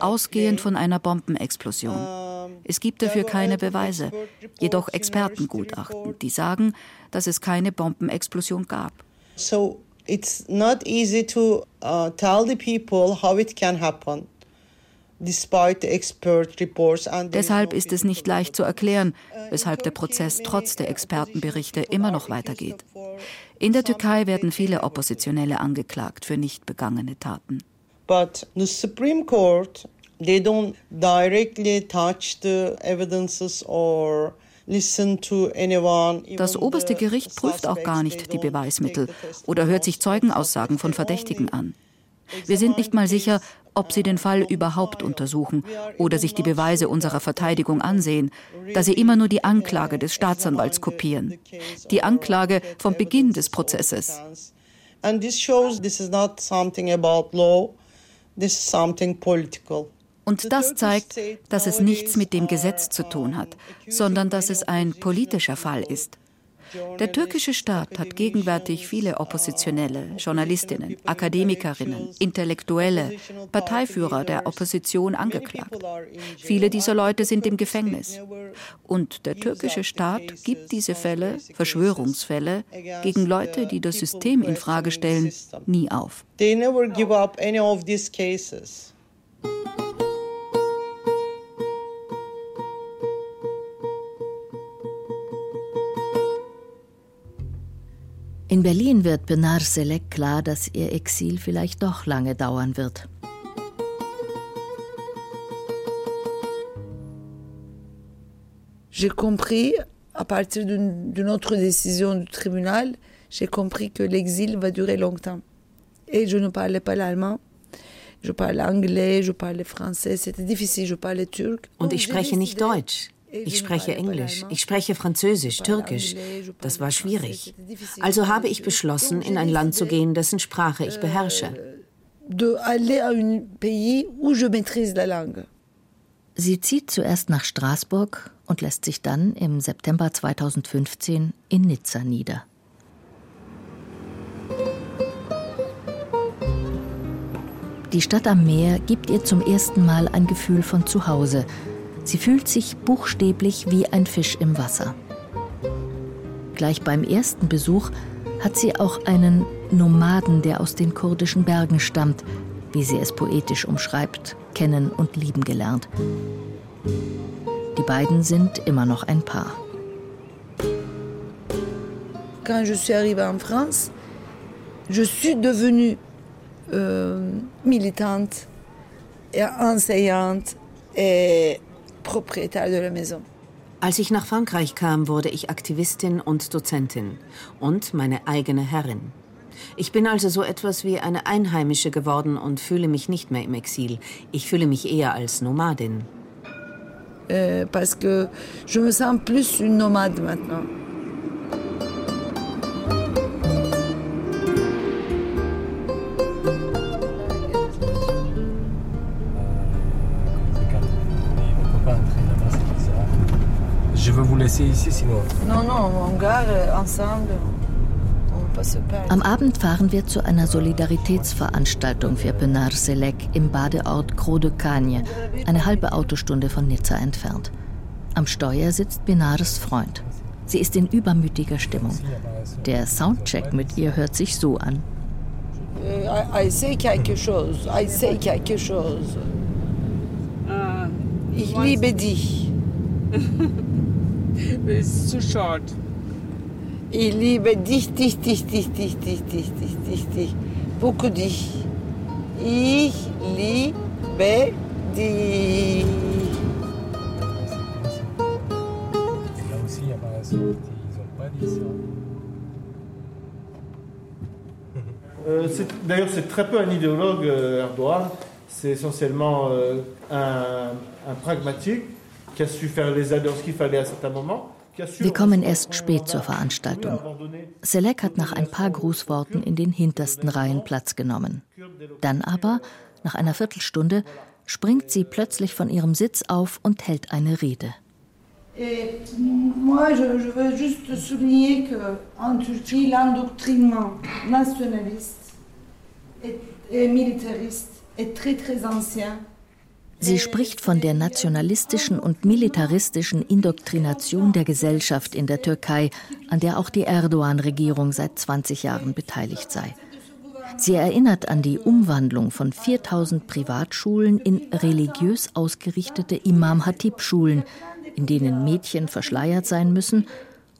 ausgehend von einer Bombenexplosion. Es gibt dafür keine Beweise, jedoch Expertengutachten, die sagen, dass es keine Bombenexplosion gab. So it's not easy to uh, tell the people how it can happen. Deshalb ist es nicht leicht zu erklären, weshalb der Prozess trotz der Expertenberichte immer noch weitergeht. In der Türkei werden viele Oppositionelle angeklagt für nicht begangene Taten. But the Supreme Court, they don't directly touch the evidences or das oberste Gericht prüft auch gar nicht die Beweismittel oder hört sich Zeugenaussagen von Verdächtigen an. Wir sind nicht mal sicher, ob sie den Fall überhaupt untersuchen oder sich die Beweise unserer Verteidigung ansehen, da sie immer nur die Anklage des Staatsanwalts kopieren. Die Anklage vom Beginn des Prozesses. Und das zeigt, dass es nichts mit dem Gesetz zu tun hat, sondern dass es ein politischer Fall ist. Der türkische Staat hat gegenwärtig viele Oppositionelle, Journalistinnen, Akademikerinnen, Intellektuelle, Parteiführer der Opposition angeklagt. Viele dieser Leute sind im Gefängnis. Und der türkische Staat gibt diese Fälle, Verschwörungsfälle, gegen Leute, die das System in Frage stellen, nie auf. They never give up any of these cases. In Berlin wird Benar Selek klar, dass ihr Exil vielleicht doch lange dauern wird. J'ai compris, à partir d'une autre décision du tribunal, j'ai compris que l'exil va durer longtemps. Et je ne parlais pas l'allemand. Je parlais anglais, je parlais français, c'était difficile, je parlais turc. Und ich spreche nicht Deutsch. Ich spreche Englisch, ich spreche Französisch, Türkisch. Das war schwierig. Also habe ich beschlossen, in ein Land zu gehen, dessen Sprache ich beherrsche. Sie zieht zuerst nach Straßburg und lässt sich dann im September 2015 in Nizza nieder. Die Stadt am Meer gibt ihr zum ersten Mal ein Gefühl von Zuhause. Sie fühlt sich buchstäblich wie ein Fisch im Wasser. Gleich beim ersten Besuch hat sie auch einen Nomaden, der aus den kurdischen Bergen stammt, wie sie es poetisch umschreibt, kennen und lieben gelernt. Die beiden sind immer noch ein Paar. Quand je suis arrivée en France, je suis devenue euh, militante enseignante et propriétaire de la maison. Als ich nach Frankreich kam, wurde ich Aktivistin und Dozentin und meine eigene Herrin. Ich bin also so etwas wie eine Einheimische geworden und fühle mich nicht mehr im Exil. Ich fühle mich eher als Nomadin. Euh, parce que je me sens plus une nomade maintenant. Laisser ici sinon. Non, non, on gare ensemble. Am Abend fahren wir zu einer Solidaritätsveranstaltung für Benar Selek im Badeort Gros de Cagne, eine halbe Autostunde von Nizza entfernt. Am Steuer sitzt Benars Freund. Sie ist in übermütiger Stimmung. Der Soundcheck mit ihr hört sich so an. I, I say quelque chose, I say quelque chose. Uh, ich liebe dich. It's too short. Ich liebe dich, dich, dich, dich, dich, dich, dich, dich, dich, dich. Beaucoup dich. Ich liebe dich. Euh, D'ailleurs, c'est très peu un idéologue, euh, Erdogan. C'est essentiellement euh, un, un pragmatique Wir kommen erst spät zur Veranstaltung. Selek hat nach ein paar Grußworten in den hintersten Reihen Platz genommen. Dann aber, nach einer Viertelstunde, springt sie plötzlich von ihrem Sitz auf und hält eine Rede. Et, et militariste est très très ancien Sie spricht von der nationalistischen und militaristischen Indoktrination der Gesellschaft in der Türkei, an der auch die Erdogan-Regierung seit 20 Jahren beteiligt sei. Sie erinnert an die Umwandlung von 4000 Privatschulen in religiös ausgerichtete Imam-Hatib-Schulen, in denen Mädchen verschleiert sein müssen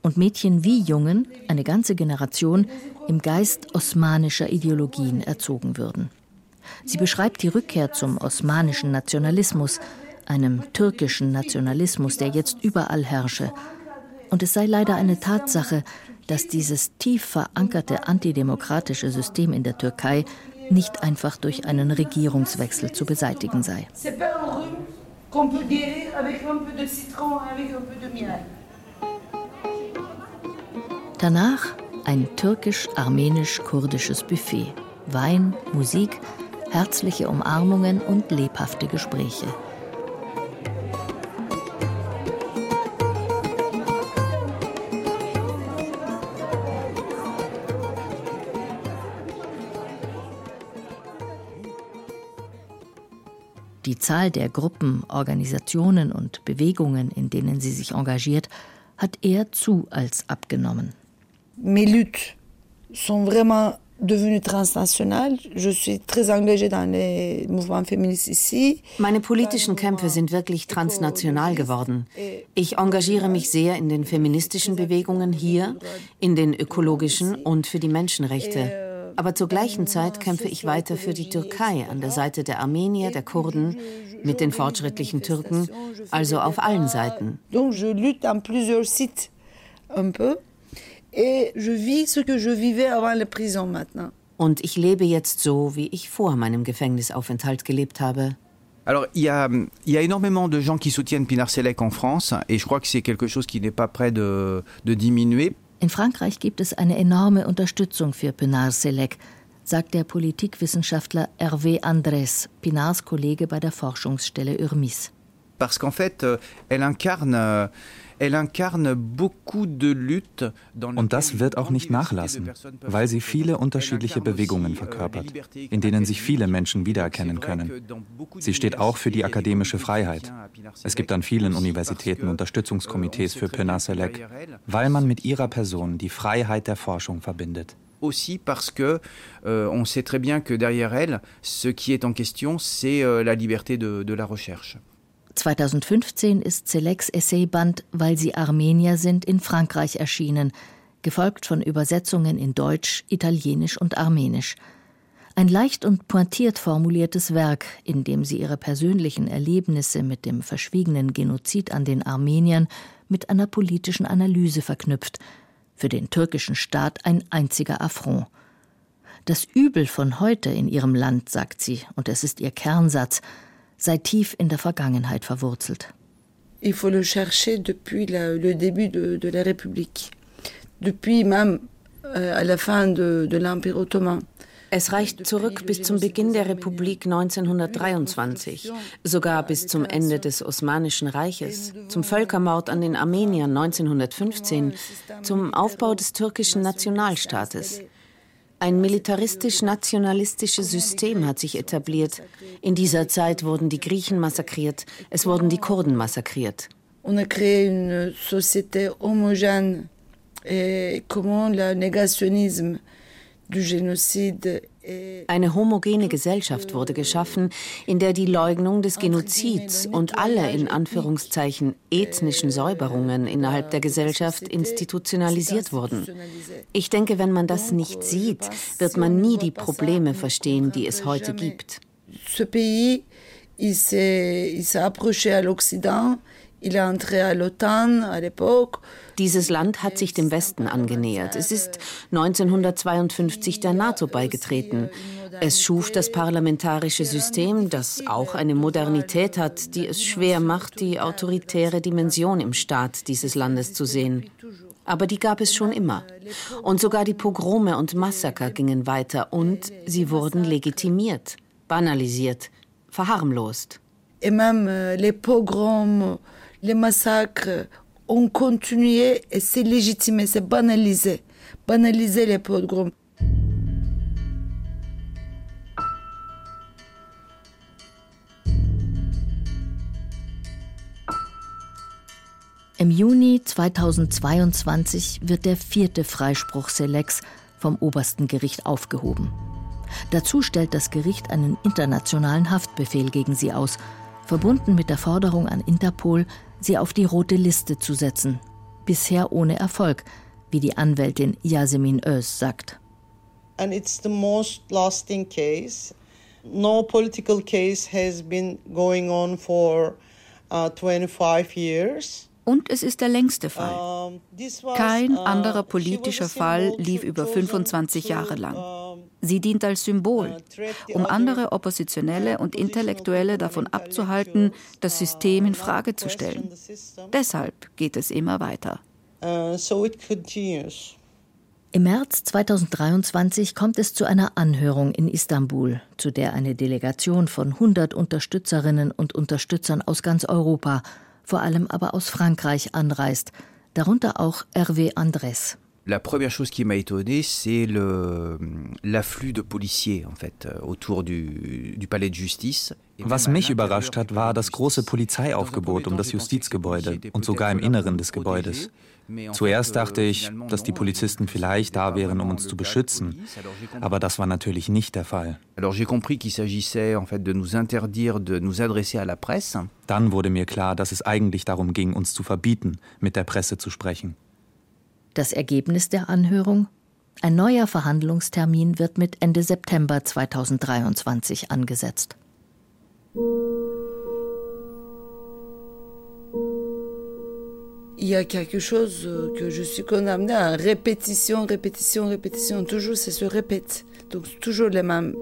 und Mädchen wie Jungen, eine ganze Generation, im Geist osmanischer Ideologien erzogen würden. Sie beschreibt die Rückkehr zum osmanischen Nationalismus, einem türkischen Nationalismus, der jetzt überall herrsche. Und es sei leider eine Tatsache, dass dieses tief verankerte antidemokratische System in der Türkei nicht einfach durch einen Regierungswechsel zu beseitigen sei. Danach ein türkisch-armenisch-kurdisches Buffet. Wein, Musik, herzliche Umarmungen und lebhafte Gespräche. Die Zahl der Gruppen, Organisationen und Bewegungen, in denen sie sich engagiert, hat eher zu als abgenommen. Mes luttes sont vraiment devenue transnationale. Je suis très engagée dans les mouvements féministes ici. Meine politischen Kämpfe sind wirklich transnational geworden. Ich engagiere mich sehr in den feministischen Bewegungen hier, in den ökologischen und für die Menschenrechte. Aber zur gleichen Zeit kämpfe ich weiter für die Türkei an der Seite der Armenier, der Kurden, mit den fortschrittlichen Türken, also auf allen Seiten. Donc je lutte en plusieurs sites un peu Und ich lebe jetzt so, wie ich vor meinem Gefängnisaufenthalt gelebt habe. Alors, il y, a, il y a énormément de gens qui soutiennent Pinar Selek en France et je crois que c'est quelque chose qui n'est pas près de, de diminuer. In Frankreich gibt es eine enorme Unterstützung für Pinar Selek, sagt der Politikwissenschaftler Hervé Andrés, Pinars Kollege bei der Forschungsstelle Urmis. Parce qu'en fait, euh, elle incarne euh, und das wird auch nicht nachlassen, weil sie viele unterschiedliche Bewegungen verkörpert, in denen sich viele Menschen wiedererkennen können. Sie steht auch für die akademische Freiheit. Es gibt an vielen Universitäten Unterstützungskomitees für Pinar Selek, weil man mit ihrer Person die Freiheit der Forschung verbindet aussi parce que euh, on sait très bien que derrière elle, ce qui est en question, c'est euh, la liberté de, de la recherche. 2015 ist Seleks Essayband Weil sie Armenier sind in Frankreich erschienen, gefolgt von Übersetzungen in Deutsch, Italienisch und Armenisch. Ein leicht und pointiert formuliertes Werk, in dem sie ihre persönlichen Erlebnisse mit dem verschwiegenen Genozid an den Armeniern mit einer politischen Analyse verknüpft, für den türkischen Staat ein einziger Affront. Das Übel von heute in ihrem Land, sagt sie, und es ist ihr Kernsatz, sei tief in der Vergangenheit verwurzelt. Il faut le chercher depuis la, le début de, de la République, depuis même euh, à la fin de, de l'Empire ottoman. Es reicht zurück bis zum Beginn der Republik 1923, sogar bis zum Ende des Osmanischen Reiches, zum Völkermord an den Armeniern 1915, zum Aufbau des türkischen Nationalstaates. Ein militaristisch-nationalistisches System hat sich etabliert. In dieser Zeit wurden die Griechen massakriert, es wurden die Kurden massakriert. On a créé une société homogène et comment le négationnisme génocide eine homogene Gesellschaft wurde geschaffen, in der die Leugnung des Genozids und alle in Anführungszeichen ethnischen Säuberungen innerhalb der Gesellschaft institutionalisiert wurden. Ich denke, wenn man das nicht sieht, wird man nie die Probleme verstehen, die es heute gibt. Ce pays, il s'est approché à l'Occident, il est entré à l'OTAN à l'époque. Dieses Land hat sich dem Westen angenähert. Es ist 1952 der NATO beigetreten. Es schuf das parlamentarische System, das auch eine Modernität hat, die es schwer macht, die autoritäre Dimension im Staat dieses Landes zu sehen. Aber die gab es schon immer. Und sogar die Pogrome und Massaker gingen weiter und sie wurden legitimiert, banalisiert, verharmlost. Et même les pogroms, les massacres on continuait et c'est légitimé, c'est banalisé. Banaliser les pogroms. Im Juni 2022 wird der vierte Freispruch Selex vom obersten Gericht aufgehoben. Dazu stellt das Gericht einen internationalen Haftbefehl gegen sie aus, verbunden mit der Forderung an Interpol, sie auf die rote Liste zu setzen. Bisher ohne Erfolg, wie die Anwältin Yasemin Öz sagt. And it's the most lasting case. No political case has been going on for uh, 25 years. Und es ist der längste Fall. Kein anderer politischer Fall lief über 25 Jahre lang. Sie dient als Symbol, um andere Oppositionelle und Intellektuelle davon abzuhalten, das System in Frage zu stellen. Deshalb geht es immer weiter. Im März 2023 kommt es zu einer Anhörung in Istanbul, zu der eine Delegation von 100 Unterstützerinnen und Unterstützern aus ganz Europa vor allem aber aus Frankreich anreist, darunter auch Hervé Andrés. La première chose qui m'a étonné, c'est l'afflux de policiers en fait euh, autour du, du Palais de Justice. Was mich überrascht hat, war das große Polizeiaufgebot um das Justizgebäude und sogar im Inneren des Gebäudes. Zuerst dachte ich, dass die Polizisten vielleicht da wären, um uns zu beschützen, aber das war natürlich nicht der Fall. Dann wurde mir klar, dass es eigentlich darum ging, uns zu verbieten, mit der Presse zu sprechen. Das Ergebnis der Anhörung? Ein neuer Verhandlungstermin wird mit Ende September 2023 angesetzt. Il y a quelque chose que je suis condamnée à répétition, répétition, répétition. Toujours, ça se répète. Donc, toujours les mêmes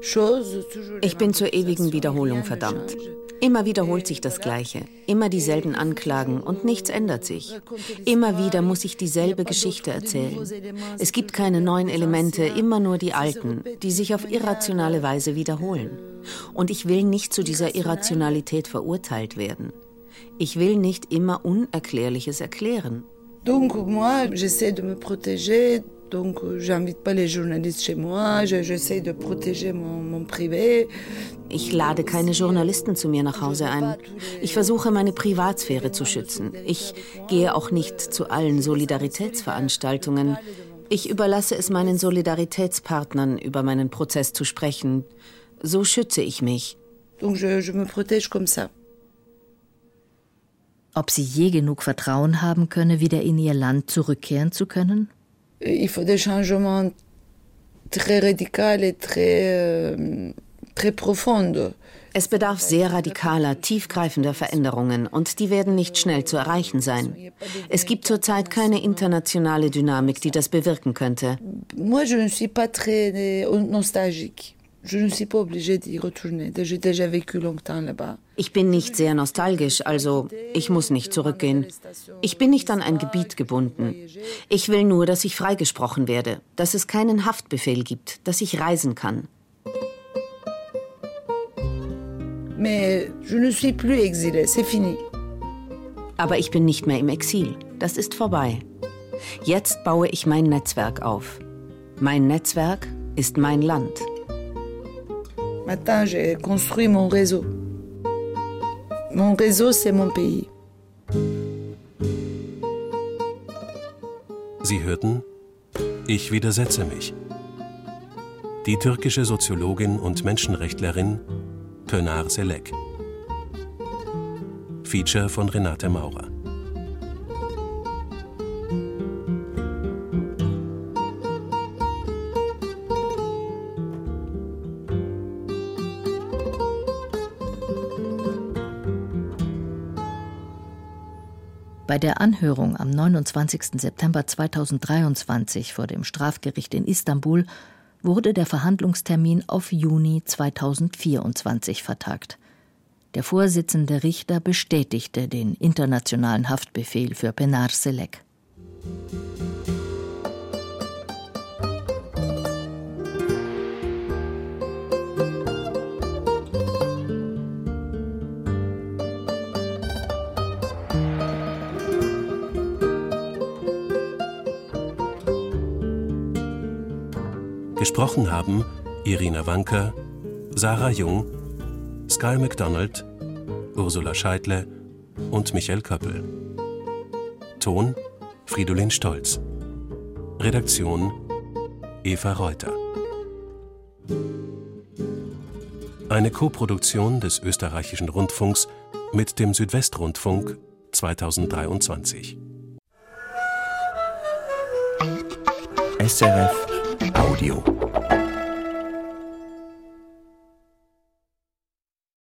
choses. Ich bin zur ewigen Wiederholung verdammt. Immer wiederholt sich das Gleiche, immer dieselben Anklagen und nichts ändert sich. Immer wieder muss ich dieselbe Geschichte erzählen. Es gibt keine neuen Elemente, immer nur die alten, die sich auf irrationale Weise wiederholen. Und ich will nicht zu dieser Irrationalität verurteilt werden. Ich will nicht immer Unerklärliches erklären. Donc moi, j'essaie de me protéger Donc, j'invite pas les journalistes chez moi. J'essaie de protéger mon, mon privé. Ich lade keine Journalisten zu mir nach Hause ein. Ich versuche, meine Privatsphäre zu schützen. Ich gehe auch nicht zu allen Solidaritätsveranstaltungen. Ich überlasse es meinen Solidaritätspartnern, über meinen Prozess zu sprechen. So schütze ich mich. Donc je, je me protège comme ça. Ob sie je genug Vertrauen haben könne, wieder in ihr Land zurückkehren zu können? il faut des changements très radicaux et très, euh, très profonds. Es bedarf sehr radikaler, tiefgreifender Veränderungen und die werden nicht schnell zu erreichen sein. Es gibt zurzeit keine internationale Dynamik, die das bewirken könnte. Moi, je ne suis pas très nostalgique. Ne. Ich bin nicht sehr nostalgisch, also ich muss nicht zurückgehen. Ich bin nicht an ein Gebiet gebunden. Ich will nur, dass ich freigesprochen werde, dass es keinen Haftbefehl gibt, dass ich reisen kann. Ne. Aber ich bin nicht mehr im Exil. Das ist vorbei. Jetzt baue ich mein Netzwerk auf. Mein Netzwerk ist mein Land. Maintenant, j'ai construit mon réseau. Mon réseau, c'est mon pays. Sie hörten Ich widersetze mich. Die türkische Soziologin und Menschenrechtlerin Pönar Selek. Feature von Renate Maurer. Bei der Anhörung am 29. September 2023 vor dem Strafgericht in Istanbul wurde der Verhandlungstermin auf Juni 2024 vertagt. Der Vorsitzende Richter bestätigte den internationalen Haftbefehl für Penar Selek. Gesprochen haben Irina Wanker, Sarah Jung, Sky MacDonald, Ursula Scheidle und Michael Köppel. Ton Fridolin Stolz. Redaktion Eva Reuter. Eine Koproduktion des österreichischen Rundfunks mit dem Südwestrundfunk 2023. SRF Audio.